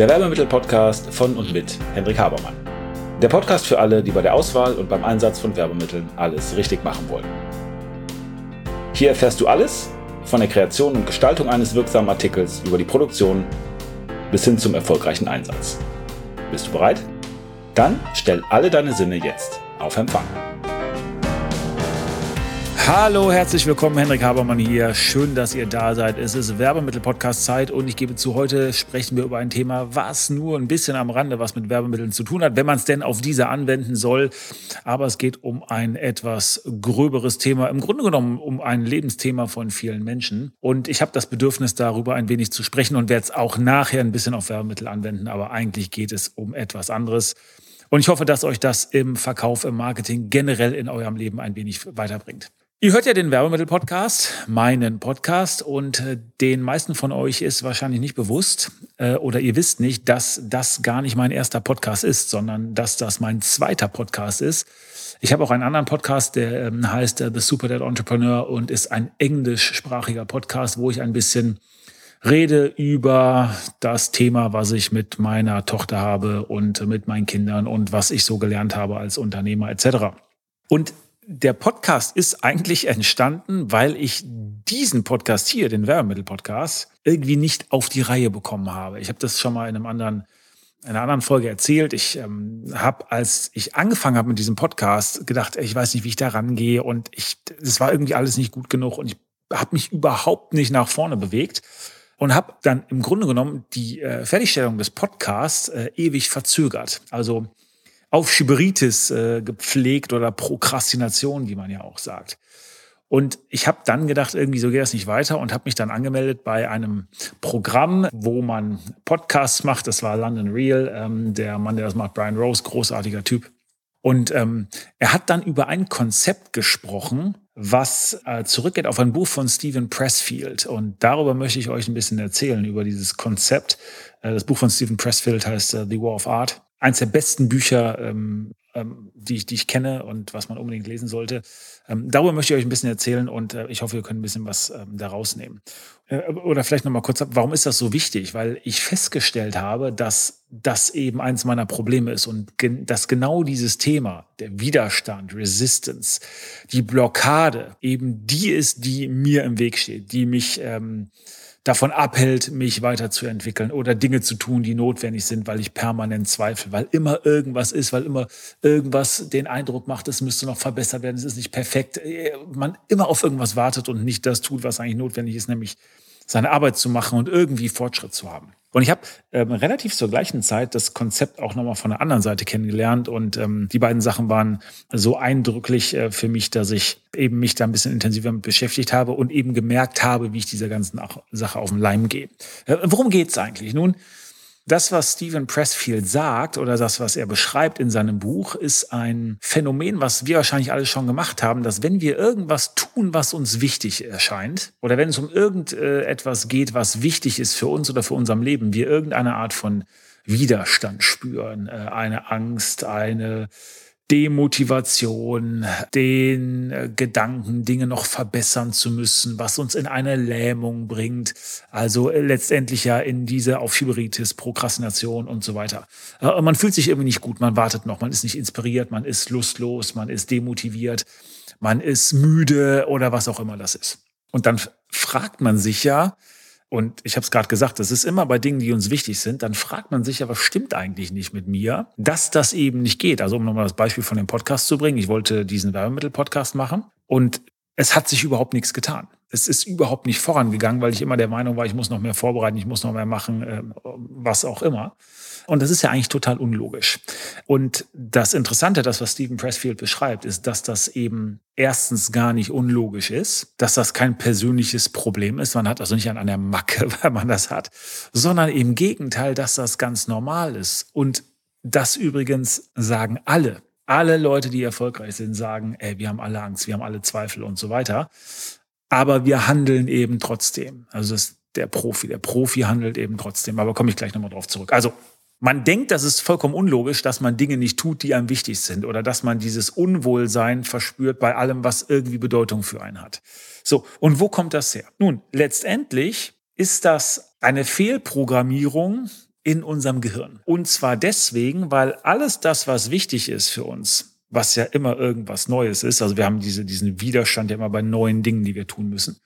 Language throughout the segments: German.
der Werbemittel-Podcast von und mit Hendrik Habermann. Der Podcast für alle, die bei der Auswahl und beim Einsatz von Werbemitteln alles richtig machen wollen. Hier erfährst du alles von der Kreation und Gestaltung eines wirksamen Artikels über die Produktion bis hin zum erfolgreichen Einsatz. Bist du bereit? Dann stell alle deine Sinne jetzt auf Empfang. Hallo, herzlich willkommen, Henrik Habermann hier. Schön, dass ihr da seid. Es ist Werbemittel-Podcast-Zeit und ich gebe zu, heute sprechen wir über ein Thema, was nur ein bisschen am Rande was mit Werbemitteln zu tun hat, wenn man es denn auf diese anwenden soll. Aber es geht um ein etwas gröberes Thema, im Grunde genommen um ein Lebensthema von vielen Menschen. Und ich habe das Bedürfnis, darüber ein wenig zu sprechen und werde es auch nachher ein bisschen auf Werbemittel anwenden. Aber eigentlich geht es um etwas anderes. Und ich hoffe, dass euch das im Verkauf, im Marketing generell in eurem Leben ein wenig weiterbringt. Ihr hört ja den Werbemittel-Podcast, meinen Podcast, und äh, den meisten von euch ist wahrscheinlich nicht bewusst äh, oder ihr wisst nicht, dass das gar nicht mein erster Podcast ist, sondern dass das mein zweiter Podcast ist. Ich habe auch einen anderen Podcast, der ähm, heißt äh, The Super Dead Entrepreneur und ist ein englischsprachiger Podcast, wo ich ein bisschen rede über das Thema, was ich mit meiner Tochter habe und mit meinen Kindern und was ich so gelernt habe als Unternehmer etc. Und der Podcast ist eigentlich entstanden, weil ich diesen Podcast hier, den Werbemittel-Podcast, irgendwie nicht auf die Reihe bekommen habe. Ich habe das schon mal in einem anderen in einer anderen Folge erzählt. Ich ähm, habe, als ich angefangen habe mit diesem Podcast, gedacht, ich weiß nicht, wie ich da rangehe und ich, es war irgendwie alles nicht gut genug und ich habe mich überhaupt nicht nach vorne bewegt und habe dann im Grunde genommen die äh, Fertigstellung des Podcasts äh, ewig verzögert. Also auf Schiberitis äh, gepflegt oder Prokrastination, wie man ja auch sagt. Und ich habe dann gedacht, irgendwie so geht das nicht weiter und habe mich dann angemeldet bei einem Programm, wo man Podcasts macht. Das war London Real. Ähm, der Mann, der das macht, Brian Rose, großartiger Typ. Und ähm, er hat dann über ein Konzept gesprochen, was äh, zurückgeht auf ein Buch von Stephen Pressfield. Und darüber möchte ich euch ein bisschen erzählen, über dieses Konzept. Äh, das Buch von Stephen Pressfield heißt uh, The War of Art eins der besten Bücher, ähm, ähm, die, ich, die ich kenne und was man unbedingt lesen sollte. Ähm, darüber möchte ich euch ein bisschen erzählen und äh, ich hoffe, wir können ein bisschen was ähm, da rausnehmen. Äh, oder vielleicht nochmal kurz, warum ist das so wichtig? Weil ich festgestellt habe, dass das eben eins meiner Probleme ist und gen dass genau dieses Thema, der Widerstand, Resistance, die Blockade, eben die ist, die mir im Weg steht, die mich ähm, davon abhält, mich weiterzuentwickeln oder Dinge zu tun, die notwendig sind, weil ich permanent zweifle, weil immer irgendwas ist, weil immer irgendwas den Eindruck macht, es müsste noch verbessert werden, es ist nicht perfekt. Man immer auf irgendwas wartet und nicht das tut, was eigentlich notwendig ist, nämlich seine Arbeit zu machen und irgendwie Fortschritt zu haben. Und ich habe ähm, relativ zur gleichen Zeit das Konzept auch nochmal von der anderen Seite kennengelernt. Und ähm, die beiden Sachen waren so eindrücklich äh, für mich, dass ich eben mich da ein bisschen intensiver mit beschäftigt habe und eben gemerkt habe, wie ich dieser ganzen Sache auf den Leim gehe. Äh, worum geht's eigentlich? Nun, das, was Stephen Pressfield sagt oder das, was er beschreibt in seinem Buch, ist ein Phänomen, was wir wahrscheinlich alle schon gemacht haben, dass wenn wir irgendwas tun, was uns wichtig erscheint, oder wenn es um irgendetwas geht, was wichtig ist für uns oder für unserem Leben, wir irgendeine Art von Widerstand spüren, äh, eine Angst, eine Demotivation, den äh, Gedanken, Dinge noch verbessern zu müssen, was uns in eine Lähmung bringt. Also äh, letztendlich ja in diese Aufschieberitis, Prokrastination und so weiter. Äh, man fühlt sich irgendwie nicht gut, man wartet noch, man ist nicht inspiriert, man ist lustlos, man ist demotiviert, man ist müde oder was auch immer das ist. Und dann fragt man sich ja, und ich habe es gerade gesagt, das ist immer bei Dingen, die uns wichtig sind, dann fragt man sich ja, was stimmt eigentlich nicht mit mir, dass das eben nicht geht. Also um nochmal das Beispiel von dem Podcast zu bringen, ich wollte diesen Werbemittel-Podcast machen und es hat sich überhaupt nichts getan. Es ist überhaupt nicht vorangegangen, weil ich immer der Meinung war, ich muss noch mehr vorbereiten, ich muss noch mehr machen, äh, was auch immer. Und das ist ja eigentlich total unlogisch. Und das Interessante, das, was Stephen Pressfield beschreibt, ist, dass das eben erstens gar nicht unlogisch ist, dass das kein persönliches Problem ist. Man hat also nicht an einer Macke, weil man das hat, sondern im Gegenteil, dass das ganz normal ist. Und das übrigens sagen alle. Alle Leute, die erfolgreich sind, sagen, ey, wir haben alle Angst, wir haben alle Zweifel und so weiter. Aber wir handeln eben trotzdem. Also das der Profi. Der Profi handelt eben trotzdem. Aber komme ich gleich nochmal drauf zurück. Also man denkt, das ist vollkommen unlogisch, dass man Dinge nicht tut, die einem wichtig sind oder dass man dieses Unwohlsein verspürt bei allem, was irgendwie Bedeutung für einen hat. So, und wo kommt das her? Nun, letztendlich ist das eine Fehlprogrammierung in unserem Gehirn. Und zwar deswegen, weil alles das, was wichtig ist für uns, was ja immer irgendwas Neues ist, also wir haben diese, diesen Widerstand ja immer bei neuen Dingen, die wir tun müssen,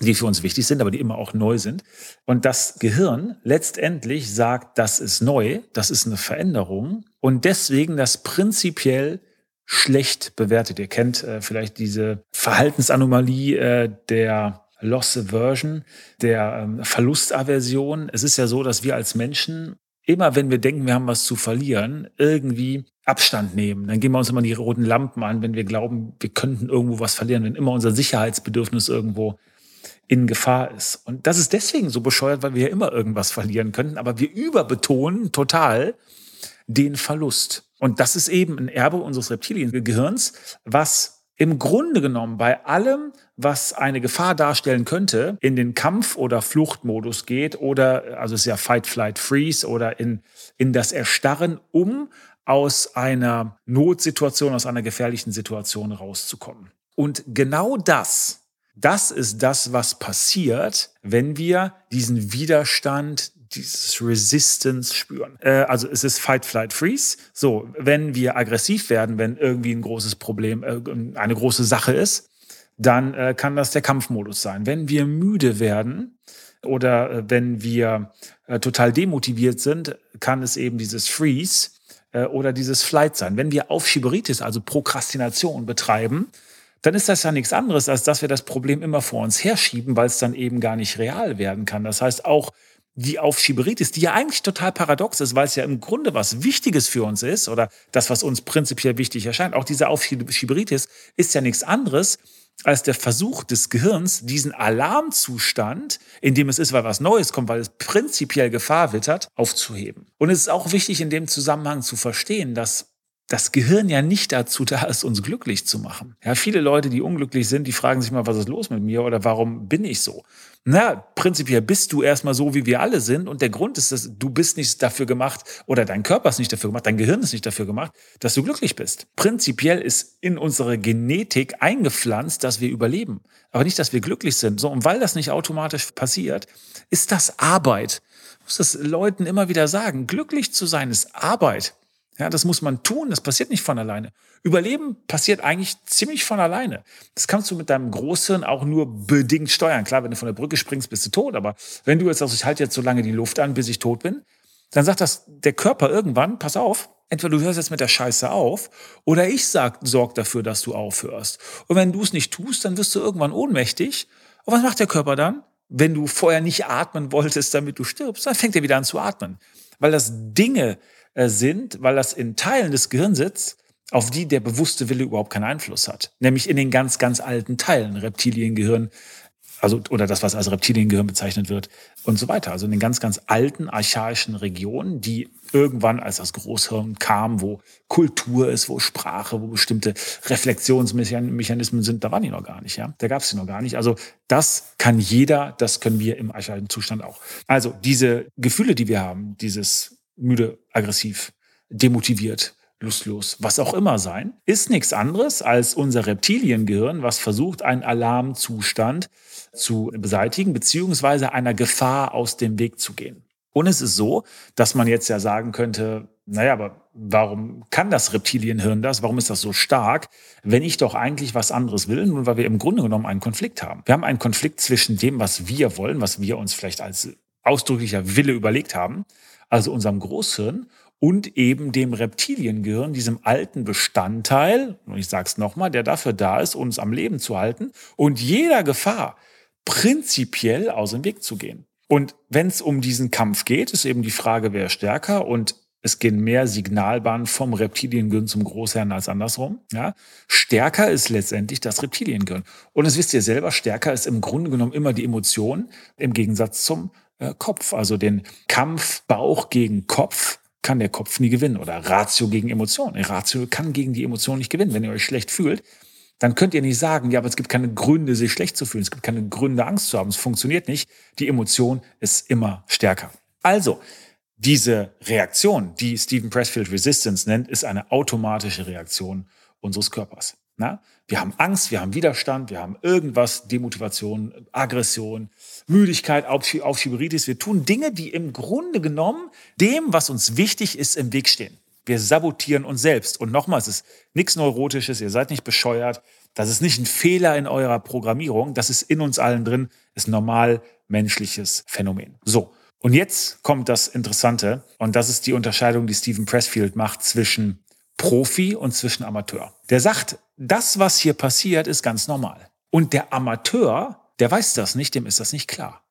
die für uns wichtig sind, aber die immer auch neu sind. Und das Gehirn letztendlich sagt, das ist neu, das ist eine Veränderung und deswegen das prinzipiell schlecht bewertet. Ihr kennt äh, vielleicht diese Verhaltensanomalie äh, der Loss Aversion, der ähm, Verlustaversion. Es ist ja so, dass wir als Menschen immer, wenn wir denken, wir haben was zu verlieren, irgendwie Abstand nehmen. Dann gehen wir uns immer die roten Lampen an, wenn wir glauben, wir könnten irgendwo was verlieren, wenn immer unser Sicherheitsbedürfnis irgendwo in Gefahr ist. Und das ist deswegen so bescheuert, weil wir ja immer irgendwas verlieren könnten, aber wir überbetonen total den Verlust. Und das ist eben ein Erbe unseres Reptiliengehirns, was im Grunde genommen bei allem, was eine Gefahr darstellen könnte, in den Kampf- oder Fluchtmodus geht oder, also es ist ja Fight, Flight, Freeze oder in, in das Erstarren, um aus einer Notsituation, aus einer gefährlichen Situation rauszukommen. Und genau das, das ist das, was passiert, wenn wir diesen Widerstand, dieses Resistance spüren. Äh, also es ist Fight, Flight, Freeze. So, wenn wir aggressiv werden, wenn irgendwie ein großes Problem, äh, eine große Sache ist, dann äh, kann das der Kampfmodus sein. Wenn wir müde werden oder äh, wenn wir äh, total demotiviert sind, kann es eben dieses Freeze äh, oder dieses Flight sein. Wenn wir Aufschieberitis, also Prokrastination betreiben, dann ist das ja nichts anderes, als dass wir das Problem immer vor uns herschieben, weil es dann eben gar nicht real werden kann. Das heißt, auch die Aufschieberitis, die ja eigentlich total paradox ist, weil es ja im Grunde was Wichtiges für uns ist oder das, was uns prinzipiell wichtig erscheint, auch diese Aufschieberitis ist ja nichts anderes als der Versuch des Gehirns, diesen Alarmzustand, in dem es ist, weil was Neues kommt, weil es prinzipiell Gefahr wittert, aufzuheben. Und es ist auch wichtig in dem Zusammenhang zu verstehen, dass das Gehirn ja nicht dazu da ist, uns glücklich zu machen. Ja, viele Leute, die unglücklich sind, die fragen sich mal, was ist los mit mir oder warum bin ich so? Na, prinzipiell bist du erstmal so, wie wir alle sind. Und der Grund ist, dass du bist nicht dafür gemacht oder dein Körper ist nicht dafür gemacht, dein Gehirn ist nicht dafür gemacht, dass du glücklich bist. Prinzipiell ist in unsere Genetik eingepflanzt, dass wir überleben, aber nicht, dass wir glücklich sind. So, und weil das nicht automatisch passiert, ist das Arbeit. Ich muss das Leuten immer wieder sagen. Glücklich zu sein ist Arbeit. Ja, das muss man tun, das passiert nicht von alleine. Überleben passiert eigentlich ziemlich von alleine. Das kannst du mit deinem Großhirn auch nur bedingt steuern. Klar, wenn du von der Brücke springst, bist du tot, aber wenn du jetzt sagst, ich halte jetzt so lange die Luft an, bis ich tot bin, dann sagt das der Körper irgendwann, pass auf, entweder du hörst jetzt mit der Scheiße auf oder ich sag, sorg dafür, dass du aufhörst. Und wenn du es nicht tust, dann wirst du irgendwann ohnmächtig. Und was macht der Körper dann? Wenn du vorher nicht atmen wolltest, damit du stirbst, dann fängt er wieder an zu atmen. Weil das Dinge äh, sind, weil das in Teilen des Gehirns sitzt, auf die der bewusste Wille überhaupt keinen Einfluss hat. Nämlich in den ganz, ganz alten Teilen, Reptiliengehirn, also oder das, was als Reptiliengehirn bezeichnet wird und so weiter. Also in den ganz, ganz alten archaischen Regionen, die irgendwann als das Großhirn kam, wo Kultur ist, wo Sprache, wo bestimmte Reflexionsmechanismen sind, da waren die noch gar nicht, ja. Da gab es die noch gar nicht. Also das kann jeder, das können wir im archaischen Zustand auch. Also diese Gefühle, die wir haben, dieses müde, aggressiv, demotiviert, lustlos, was auch immer sein, ist nichts anderes als unser Reptiliengehirn, was versucht, einen Alarmzustand zu beseitigen, beziehungsweise einer Gefahr aus dem Weg zu gehen. Und es ist so, dass man jetzt ja sagen könnte, naja, aber warum kann das Reptilienhirn das? Warum ist das so stark, wenn ich doch eigentlich was anderes will? Nun, weil wir im Grunde genommen einen Konflikt haben. Wir haben einen Konflikt zwischen dem, was wir wollen, was wir uns vielleicht als ausdrücklicher Wille überlegt haben, also unserem Großhirn, und eben dem Reptiliengehirn, diesem alten Bestandteil, und ich sage es nochmal, der dafür da ist, uns am Leben zu halten und jeder Gefahr prinzipiell aus dem Weg zu gehen. Und wenn es um diesen Kampf geht, ist eben die Frage, wer stärker und es gehen mehr Signalbahnen vom Reptiliengehirn zum Großhirn als andersrum. Ja? Stärker ist letztendlich das Reptiliengehirn. Und das wisst ihr selber, stärker ist im Grunde genommen immer die Emotion im Gegensatz zum äh, Kopf. Also den Kampf Bauch gegen Kopf kann der Kopf nie gewinnen oder Ratio gegen Emotion. Ratio kann gegen die Emotion nicht gewinnen. Wenn ihr euch schlecht fühlt, dann könnt ihr nicht sagen, ja, aber es gibt keine Gründe, sich schlecht zu fühlen. Es gibt keine Gründe, Angst zu haben. Es funktioniert nicht. Die Emotion ist immer stärker. Also, diese Reaktion, die Stephen Pressfield Resistance nennt, ist eine automatische Reaktion unseres Körpers. Na? Wir haben Angst, wir haben Widerstand, wir haben irgendwas, Demotivation, Aggression, Müdigkeit, Aufschieberitis. Wir tun Dinge, die im Grunde genommen dem, was uns wichtig ist, im Weg stehen. Wir sabotieren uns selbst. Und nochmal, es ist nichts Neurotisches, ihr seid nicht bescheuert. Das ist nicht ein Fehler in eurer Programmierung. Das ist in uns allen drin, ist normal menschliches Phänomen. So. Und jetzt kommt das Interessante. Und das ist die Unterscheidung, die Stephen Pressfield macht zwischen Profi und zwischen Amateur. Der sagt, das, was hier passiert, ist ganz normal. Und der Amateur, der weiß das nicht, dem ist das nicht klar.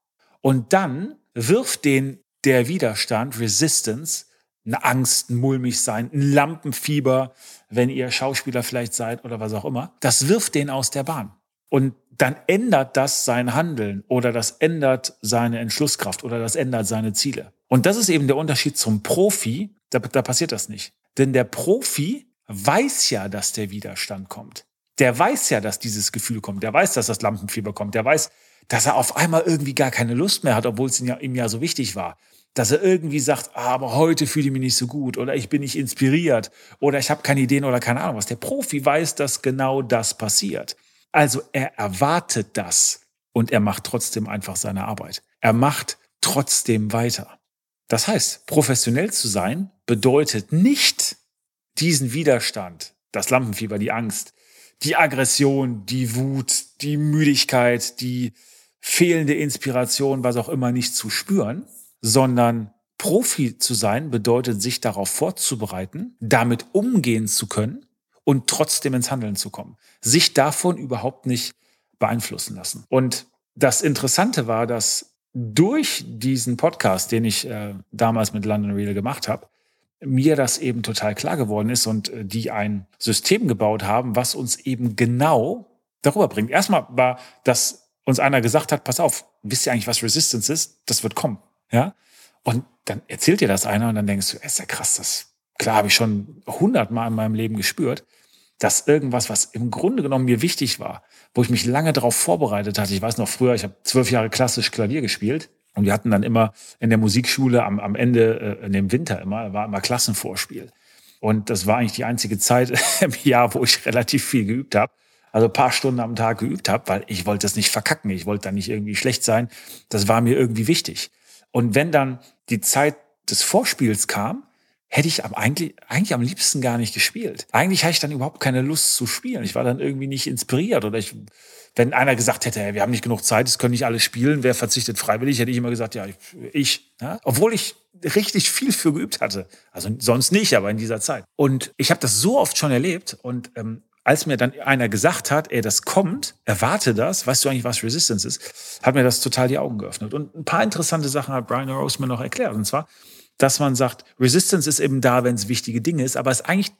Und dann wirft den der Widerstand, Resistance, eine Angst, ein mulmig sein, ein Lampenfieber, wenn ihr Schauspieler vielleicht seid oder was auch immer, das wirft den aus der Bahn. Und dann ändert das sein Handeln oder das ändert seine Entschlusskraft oder das ändert seine Ziele. Und das ist eben der Unterschied zum Profi. Da, da passiert das nicht. Denn der Profi weiß ja, dass der Widerstand kommt. Der weiß ja, dass dieses Gefühl kommt. Der weiß, dass das Lampenfieber kommt. Der weiß, dass er auf einmal irgendwie gar keine Lust mehr hat, obwohl es ihm ja, ihm ja so wichtig war dass er irgendwie sagt, ah, aber heute fühle ich mich nicht so gut oder ich bin nicht inspiriert oder ich habe keine Ideen oder keine Ahnung was. Der Profi weiß, dass genau das passiert. Also er erwartet das und er macht trotzdem einfach seine Arbeit. Er macht trotzdem weiter. Das heißt, professionell zu sein bedeutet nicht diesen Widerstand, das Lampenfieber, die Angst, die Aggression, die Wut, die Müdigkeit, die fehlende Inspiration, was auch immer nicht zu spüren, sondern Profi zu sein bedeutet, sich darauf vorzubereiten, damit umgehen zu können und trotzdem ins Handeln zu kommen. Sich davon überhaupt nicht beeinflussen lassen. Und das Interessante war, dass durch diesen Podcast, den ich äh, damals mit London Real gemacht habe, mir das eben total klar geworden ist und äh, die ein System gebaut haben, was uns eben genau darüber bringt. Erstmal war, dass uns einer gesagt hat, pass auf, wisst ihr eigentlich, was Resistance ist? Das wird kommen. Ja? Und dann erzählt dir das einer und dann denkst du, ist ja krass, das klar habe ich schon hundertmal in meinem Leben gespürt, dass irgendwas, was im Grunde genommen mir wichtig war, wo ich mich lange darauf vorbereitet hatte. Ich weiß noch früher, ich habe zwölf Jahre klassisch Klavier gespielt und wir hatten dann immer in der Musikschule am, am Ende, äh, in dem Winter immer, war immer Klassenvorspiel. Und das war eigentlich die einzige Zeit im Jahr, wo ich relativ viel geübt habe. Also paar Stunden am Tag geübt habe, weil ich wollte es nicht verkacken. Ich wollte da nicht irgendwie schlecht sein. Das war mir irgendwie wichtig. Und wenn dann die Zeit des Vorspiels kam, hätte ich eigentlich, eigentlich am liebsten gar nicht gespielt. Eigentlich hatte ich dann überhaupt keine Lust zu spielen. Ich war dann irgendwie nicht inspiriert oder ich, wenn einer gesagt hätte, hey, wir haben nicht genug Zeit, es können nicht alle spielen, wer verzichtet freiwillig, hätte ich immer gesagt, ja, ich. ja? Obwohl ich richtig viel für geübt hatte. Also sonst nicht, aber in dieser Zeit. Und ich habe das so oft schon erlebt und ähm, als mir dann einer gesagt hat, ey, das kommt, erwarte das, weißt du eigentlich, was Resistance ist, hat mir das total die Augen geöffnet. Und ein paar interessante Sachen hat Brian Rose mir noch erklärt. Und zwar, dass man sagt, Resistance ist eben da, wenn es wichtige Dinge ist, aber ist eigentlich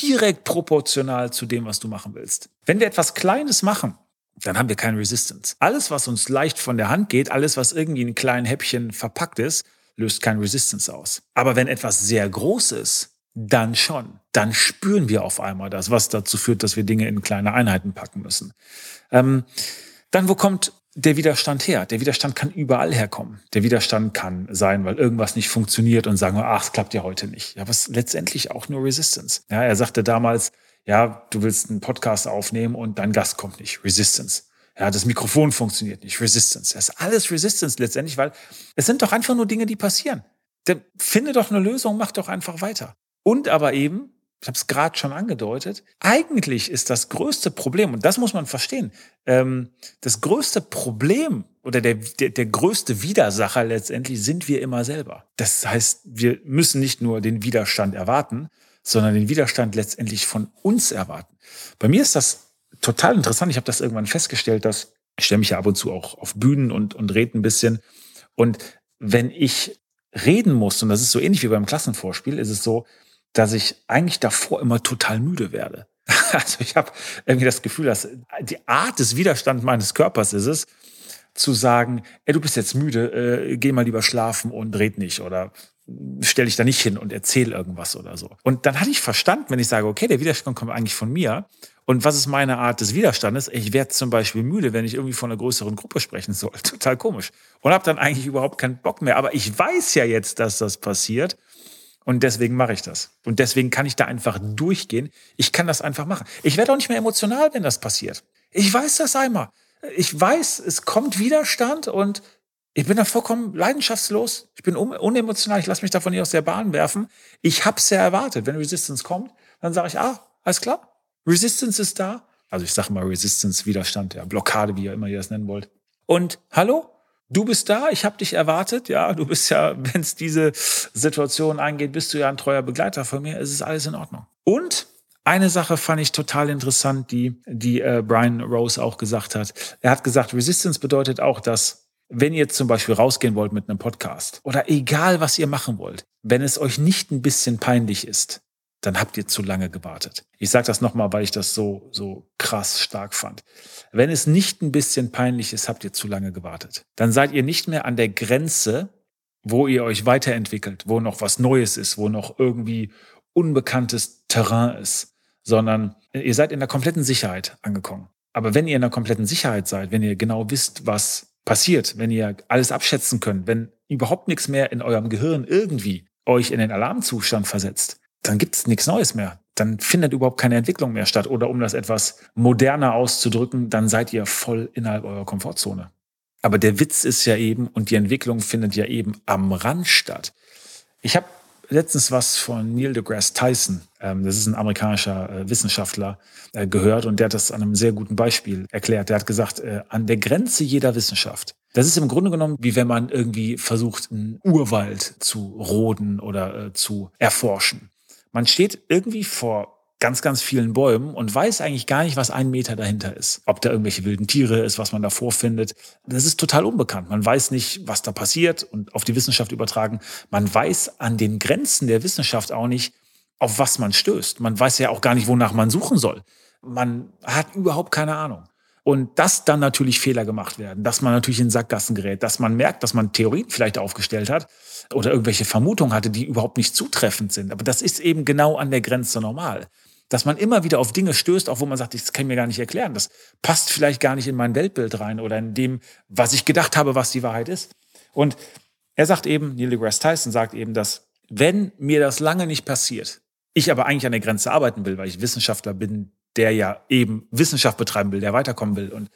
direkt proportional zu dem, was du machen willst. Wenn wir etwas Kleines machen, dann haben wir keine Resistance. Alles, was uns leicht von der Hand geht, alles, was irgendwie in kleinen Häppchen verpackt ist, löst kein Resistance aus. Aber wenn etwas sehr groß ist, dann schon. Dann spüren wir auf einmal das, was dazu führt, dass wir Dinge in kleine Einheiten packen müssen. Ähm, dann, wo kommt der Widerstand her? Der Widerstand kann überall herkommen. Der Widerstand kann sein, weil irgendwas nicht funktioniert und sagen ach, es klappt ja heute nicht. Ja, ist letztendlich auch nur Resistance. Ja, er sagte damals, ja, du willst einen Podcast aufnehmen und dein Gast kommt nicht. Resistance. Ja, das Mikrofon funktioniert nicht. Resistance. Das ist alles Resistance letztendlich, weil es sind doch einfach nur Dinge, die passieren. Dann finde doch eine Lösung, mach doch einfach weiter. Und aber eben, ich habe es gerade schon angedeutet, eigentlich ist das größte Problem, und das muss man verstehen, ähm, das größte Problem oder der, der, der größte Widersacher letztendlich sind wir immer selber. Das heißt, wir müssen nicht nur den Widerstand erwarten, sondern den Widerstand letztendlich von uns erwarten. Bei mir ist das total interessant. Ich habe das irgendwann festgestellt, dass ich stelle mich ja ab und zu auch auf Bühnen und, und rede ein bisschen. Und wenn ich reden muss, und das ist so ähnlich wie beim Klassenvorspiel, ist es so, dass ich eigentlich davor immer total müde werde. Also ich habe irgendwie das Gefühl, dass die Art des Widerstands meines Körpers ist es, zu sagen, ey, du bist jetzt müde, äh, geh mal lieber schlafen und red nicht oder stell dich da nicht hin und erzähl irgendwas oder so. Und dann hatte ich verstanden, wenn ich sage, okay, der Widerstand kommt eigentlich von mir. Und was ist meine Art des Widerstandes? Ich werde zum Beispiel müde, wenn ich irgendwie von einer größeren Gruppe sprechen soll. Total komisch. Und habe dann eigentlich überhaupt keinen Bock mehr. Aber ich weiß ja jetzt, dass das passiert. Und deswegen mache ich das. Und deswegen kann ich da einfach durchgehen. Ich kann das einfach machen. Ich werde auch nicht mehr emotional, wenn das passiert. Ich weiß das einmal. Ich weiß, es kommt Widerstand und ich bin da vollkommen leidenschaftslos. Ich bin unemotional. Ich lasse mich davon nicht aus der Bahn werfen. Ich habe es ja erwartet. Wenn Resistance kommt, dann sage ich, ah, alles klar. Resistance ist da. Also ich sage mal Resistance, Widerstand, ja, Blockade, wie ihr immer ihr das nennen wollt. Und hallo, du bist da, ich habe dich erwartet, ja, du bist ja, wenn es diese Situation angeht, bist du ja ein treuer Begleiter von mir, es ist alles in Ordnung. Und eine Sache fand ich total interessant, die, die äh, Brian Rose auch gesagt hat. Er hat gesagt, Resistance bedeutet auch, dass wenn ihr zum Beispiel rausgehen wollt mit einem Podcast oder egal was ihr machen wollt, wenn es euch nicht ein bisschen peinlich ist, dann habt ihr zu lange gewartet. Ich sage das nochmal, weil ich das so, so krass stark fand. Wenn es nicht ein bisschen peinlich ist, habt ihr zu lange gewartet. Dann seid ihr nicht mehr an der Grenze, wo ihr euch weiterentwickelt, wo noch was Neues ist, wo noch irgendwie unbekanntes Terrain ist, sondern ihr seid in der kompletten Sicherheit angekommen. Aber wenn ihr in der kompletten Sicherheit seid, wenn ihr genau wisst, was passiert, wenn ihr alles abschätzen könnt, wenn überhaupt nichts mehr in eurem Gehirn irgendwie euch in den Alarmzustand versetzt, dann gibt es nichts Neues mehr. Dann findet überhaupt keine Entwicklung mehr statt. Oder um das etwas moderner auszudrücken, dann seid ihr voll innerhalb eurer Komfortzone. Aber der Witz ist ja eben, und die Entwicklung findet ja eben am Rand statt. Ich habe letztens was von Neil deGrasse Tyson, ähm, das ist ein amerikanischer äh, Wissenschaftler, äh, gehört und der hat das an einem sehr guten Beispiel erklärt. Der hat gesagt, äh, an der Grenze jeder Wissenschaft das ist im Grunde genommen, wie wenn man irgendwie versucht, einen Urwald zu roden oder zu erforschen. Man steht irgendwie vor ganz, ganz vielen Bäumen und weiß eigentlich gar nicht, was ein Meter dahinter ist. Ob da irgendwelche wilden Tiere ist, was man da vorfindet. Das ist total unbekannt. Man weiß nicht, was da passiert und auf die Wissenschaft übertragen. Man weiß an den Grenzen der Wissenschaft auch nicht, auf was man stößt. Man weiß ja auch gar nicht, wonach man suchen soll. Man hat überhaupt keine Ahnung. Und dass dann natürlich Fehler gemacht werden, dass man natürlich in Sackgassen gerät, dass man merkt, dass man Theorien vielleicht aufgestellt hat oder irgendwelche Vermutungen hatte, die überhaupt nicht zutreffend sind. Aber das ist eben genau an der Grenze normal. Dass man immer wieder auf Dinge stößt, auch wo man sagt, das kann ich mir gar nicht erklären. Das passt vielleicht gar nicht in mein Weltbild rein oder in dem, was ich gedacht habe, was die Wahrheit ist. Und er sagt eben, Neil deGrasse Tyson sagt eben, dass wenn mir das lange nicht passiert, ich aber eigentlich an der Grenze arbeiten will, weil ich Wissenschaftler bin, der ja eben Wissenschaft betreiben will, der weiterkommen will und,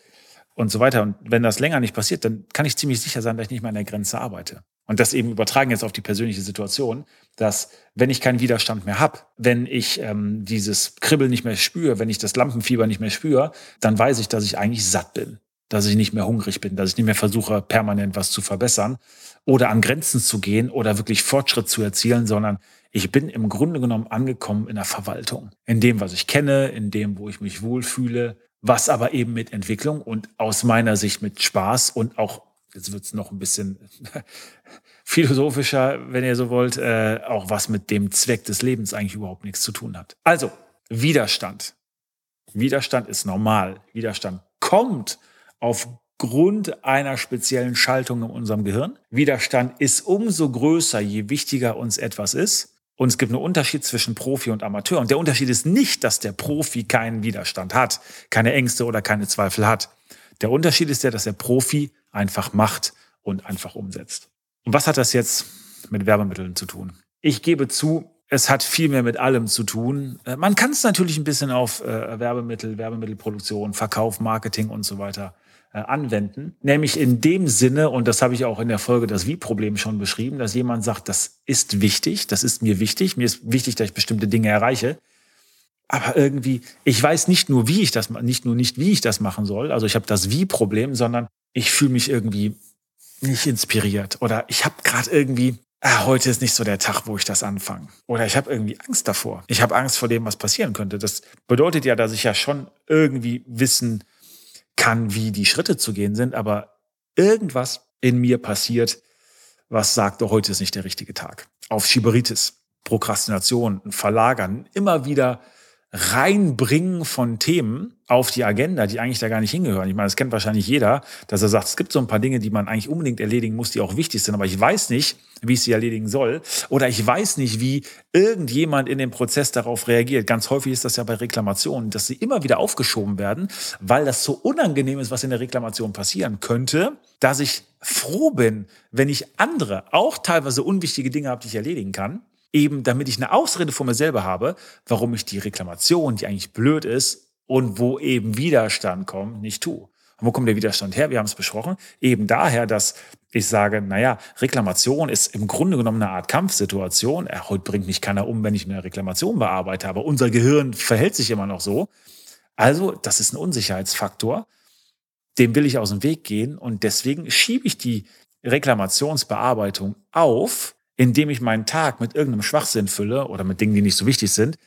und so weiter. Und wenn das länger nicht passiert, dann kann ich ziemlich sicher sein, dass ich nicht mehr an der Grenze arbeite. Und das eben übertragen jetzt auf die persönliche Situation, dass wenn ich keinen Widerstand mehr habe, wenn ich ähm, dieses Kribbeln nicht mehr spüre, wenn ich das Lampenfieber nicht mehr spüre, dann weiß ich, dass ich eigentlich satt bin, dass ich nicht mehr hungrig bin, dass ich nicht mehr versuche, permanent was zu verbessern oder an Grenzen zu gehen oder wirklich Fortschritt zu erzielen, sondern ich bin im Grunde genommen angekommen in der Verwaltung. In dem, was ich kenne, in dem, wo ich mich wohlfühle, was aber eben mit Entwicklung und aus meiner Sicht mit Spaß und auch, jetzt wird's noch ein bisschen philosophischer, wenn ihr so wollt, äh, auch was mit dem Zweck des Lebens eigentlich überhaupt nichts zu tun hat. Also, Widerstand. Widerstand ist normal. Widerstand kommt aufgrund einer speziellen Schaltung in unserem Gehirn. Widerstand ist umso größer, je wichtiger uns etwas ist. Und es gibt einen Unterschied zwischen Profi und Amateur. Und der Unterschied ist nicht, dass der Profi keinen Widerstand hat, keine Ängste oder keine Zweifel hat. Der Unterschied ist der, dass der Profi einfach macht und einfach umsetzt. Und was hat das jetzt mit Werbemitteln zu tun? Ich gebe zu, es hat viel mehr mit allem zu tun. Äh, man kann es natürlich ein bisschen auf äh, Werbemittel, Werbemittelproduktion, Verkauf, Marketing und so weiter anwenden. Nämlich in dem Sinne, und das habe ich auch in der Folge das Wie-Problem schon beschrieben, dass jemand sagt, das ist wichtig, das ist mir wichtig, mir ist wichtig, dass ich bestimmte Dinge erreiche. Aber irgendwie, ich weiß nicht nur, wie ich das, nicht nur nicht, wie ich das machen soll. Also ich habe das Wie-Problem, sondern ich fühle mich irgendwie nicht inspiriert oder ich habe gerade irgendwie ah, heute ist nicht so der Tag, wo ich das anfange. Oder ich habe irgendwie Angst davor. Ich habe Angst vor dem, was passieren könnte. Das bedeutet ja, dass ich ja schon irgendwie wissen kann, wie die Schritte zu gehen sind, aber irgendwas in mir passiert, was sagt, oh, heute ist nicht der richtige Tag. Auf Schieberitis, Prokrastination, Verlagern, immer wieder reinbringen von Themen auf die Agenda, die eigentlich da gar nicht hingehören. Ich meine, das kennt wahrscheinlich jeder, dass er sagt, es gibt so ein paar Dinge, die man eigentlich unbedingt erledigen muss, die auch wichtig sind, aber ich weiß nicht, wie ich sie erledigen soll. Oder ich weiß nicht, wie irgendjemand in dem Prozess darauf reagiert. Ganz häufig ist das ja bei Reklamationen, dass sie immer wieder aufgeschoben werden, weil das so unangenehm ist, was in der Reklamation passieren könnte, dass ich froh bin, wenn ich andere, auch teilweise unwichtige Dinge habe, die ich erledigen kann eben damit ich eine Ausrede vor mir selber habe, warum ich die Reklamation, die eigentlich blöd ist und wo eben Widerstand kommt, nicht tue. Und wo kommt der Widerstand her? Wir haben es besprochen. Eben daher, dass ich sage, naja, Reklamation ist im Grunde genommen eine Art Kampfsituation. Ja, heute bringt mich keiner um, wenn ich eine Reklamation bearbeite, aber unser Gehirn verhält sich immer noch so. Also, das ist ein Unsicherheitsfaktor. Dem will ich aus dem Weg gehen und deswegen schiebe ich die Reklamationsbearbeitung auf, indem ich meinen Tag mit irgendeinem Schwachsinn fülle oder mit Dingen, die nicht so wichtig sind.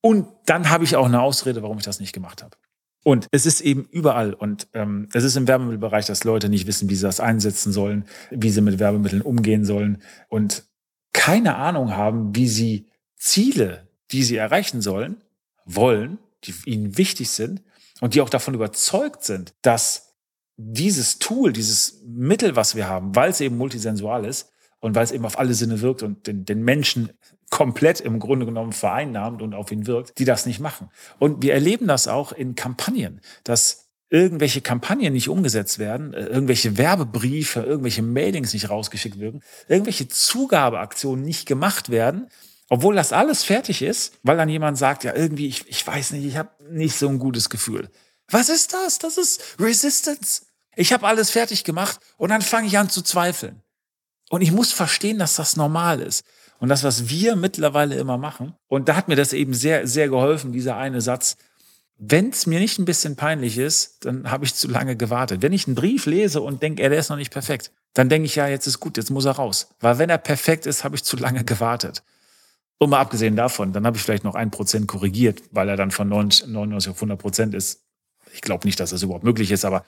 Und dann habe ich auch eine Ausrede, warum ich das nicht gemacht habe. Und es ist eben überall. Und ähm, es ist im Werbemittelbereich, dass Leute nicht wissen, wie sie das einsetzen sollen, wie sie mit Werbemitteln umgehen sollen und keine Ahnung haben, wie sie Ziele, die sie erreichen sollen, wollen, die ihnen wichtig sind und die auch davon überzeugt sind, dass dieses Tool, dieses Mittel, was wir haben, weil es eben multisensual ist und weil es eben auf alle Sinne wirkt und den, den Menschen komplett im Grunde genommen vereinnahmt und auf ihn wirkt, die das nicht machen. Und wir erleben das auch in Kampagnen, dass irgendwelche Kampagnen nicht umgesetzt werden, äh, irgendwelche Werbebriefe, irgendwelche Mailings nicht rausgeschickt werden, irgendwelche Zugabeaktionen nicht gemacht werden, obwohl das alles fertig ist, weil dann jemand sagt, ja irgendwie, ich, ich weiß nicht, ich habe nicht so ein gutes Gefühl. Was ist das? Das ist Resistance. Ich habe alles fertig gemacht und dann fange ich an zu zweifeln. Und ich muss verstehen, dass das normal ist. Und das, was wir mittlerweile immer machen, und da hat mir das eben sehr, sehr geholfen, dieser eine Satz, wenn es mir nicht ein bisschen peinlich ist, dann habe ich zu lange gewartet. Wenn ich einen Brief lese und denke, er ist noch nicht perfekt, dann denke ich, ja, jetzt ist gut, jetzt muss er raus. Weil wenn er perfekt ist, habe ich zu lange gewartet. Und mal abgesehen davon, dann habe ich vielleicht noch ein Prozent korrigiert, weil er dann von 99 auf 100 Prozent ist. Ich glaube nicht, dass das überhaupt möglich ist, aber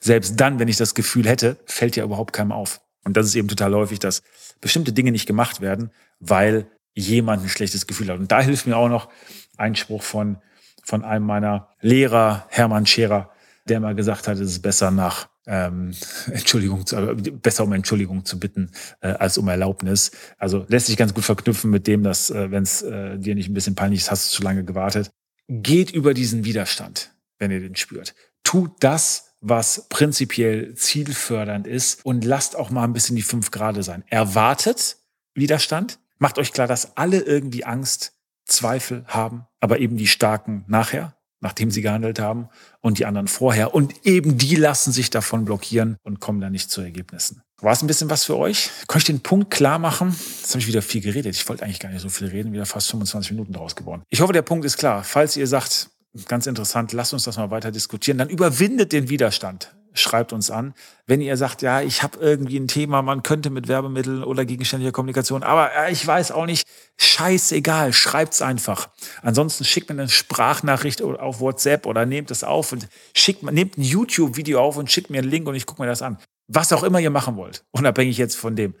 selbst dann, wenn ich das Gefühl hätte, fällt ja überhaupt keinem auf. Und das ist eben total häufig, dass bestimmte Dinge nicht gemacht werden, weil jemand ein schlechtes Gefühl hat. Und da hilft mir auch noch ein Spruch von, von einem meiner Lehrer, Hermann Scherer, der mal gesagt hat, es ist besser nach ähm, Entschuldigung, zu, äh, besser um Entschuldigung zu bitten äh, als um Erlaubnis. Also lässt sich ganz gut verknüpfen mit dem, dass äh, wenn es äh, dir nicht ein bisschen peinlich ist, hast du zu lange gewartet. Geht über diesen Widerstand, wenn ihr den spürt. Tut das, was prinzipiell zielfördernd ist und lasst auch mal ein bisschen die fünf Grade sein. Erwartet Widerstand, macht euch klar, dass alle irgendwie Angst, Zweifel haben, aber eben die Starken nachher, nachdem sie gehandelt haben und die anderen vorher und eben die lassen sich davon blockieren und kommen dann nicht zu Ergebnissen. War es ein bisschen was für euch? Konnte ich den Punkt klar machen? Jetzt habe ich wieder viel geredet. Ich wollte eigentlich gar nicht so viel reden, wieder fast 25 Minuten draus geworden. Ich hoffe, der Punkt ist klar. Falls ihr sagt, ganz interessant, lasst uns das mal weiter diskutieren. Dann überwindet den Widerstand. Schreibt uns an. Wenn ihr sagt, ja, ich habe irgendwie ein Thema, man könnte mit Werbemitteln oder gegenständlicher Kommunikation, aber äh, ich weiß auch nicht, scheißegal, schreibt's einfach. Ansonsten schickt mir eine Sprachnachricht auf WhatsApp oder nehmt es auf und schickt, nehmt ein YouTube-Video auf und schickt mir einen Link und ich gucke mir das an. Was auch immer ihr machen wollt, unabhängig jetzt von dem,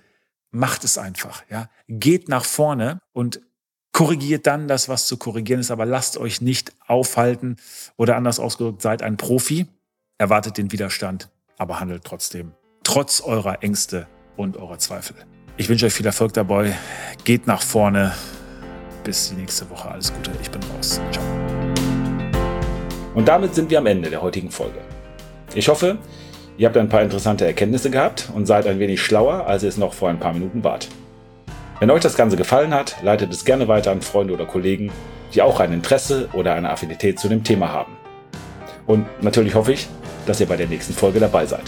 macht es einfach. Ja, geht nach vorne und korrigiert dann das, was zu korrigieren ist, aber lasst euch nicht aufhalten oder anders ausgedrückt, seid ein Profi, erwartet den Widerstand, aber handelt trotzdem, trotz eurer Ängste und eurer Zweifel. Ich wünsche euch viel Erfolg dabei, geht nach vorne, bis die nächste Woche, alles Gute, ich bin raus, ciao. Und damit sind wir am Ende der heutigen Folge. Ich hoffe, ihr habt ein paar interessante Erkenntnisse gehabt und seid ein wenig schlauer, als ihr es noch vor ein paar Minuten wart. Wenn euch das Ganze gefallen hat, leitet es gerne weiter an Freunde oder Kollegen, die auch ein Interesse oder eine Affinität zu dem Thema haben. Und natürlich hoffe ich, dass ihr bei der nächsten Folge dabei seid.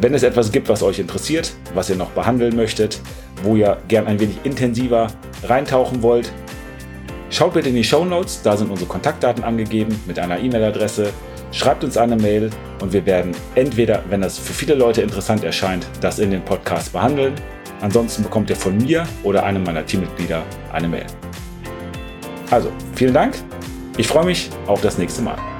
Wenn es etwas gibt, was euch interessiert, was ihr noch behandeln möchtet, wo ihr gern ein wenig intensiver reintauchen wollt, schaut bitte in die Show Notes, da sind unsere Kontaktdaten angegeben mit einer E-Mail-Adresse. Schreibt uns eine Mail und wir werden entweder, wenn das für viele Leute interessant erscheint, das in den Podcast behandeln Ansonsten bekommt ihr von mir oder einem meiner Teammitglieder eine Mail. Also, vielen Dank. Ich freue mich auf das nächste Mal.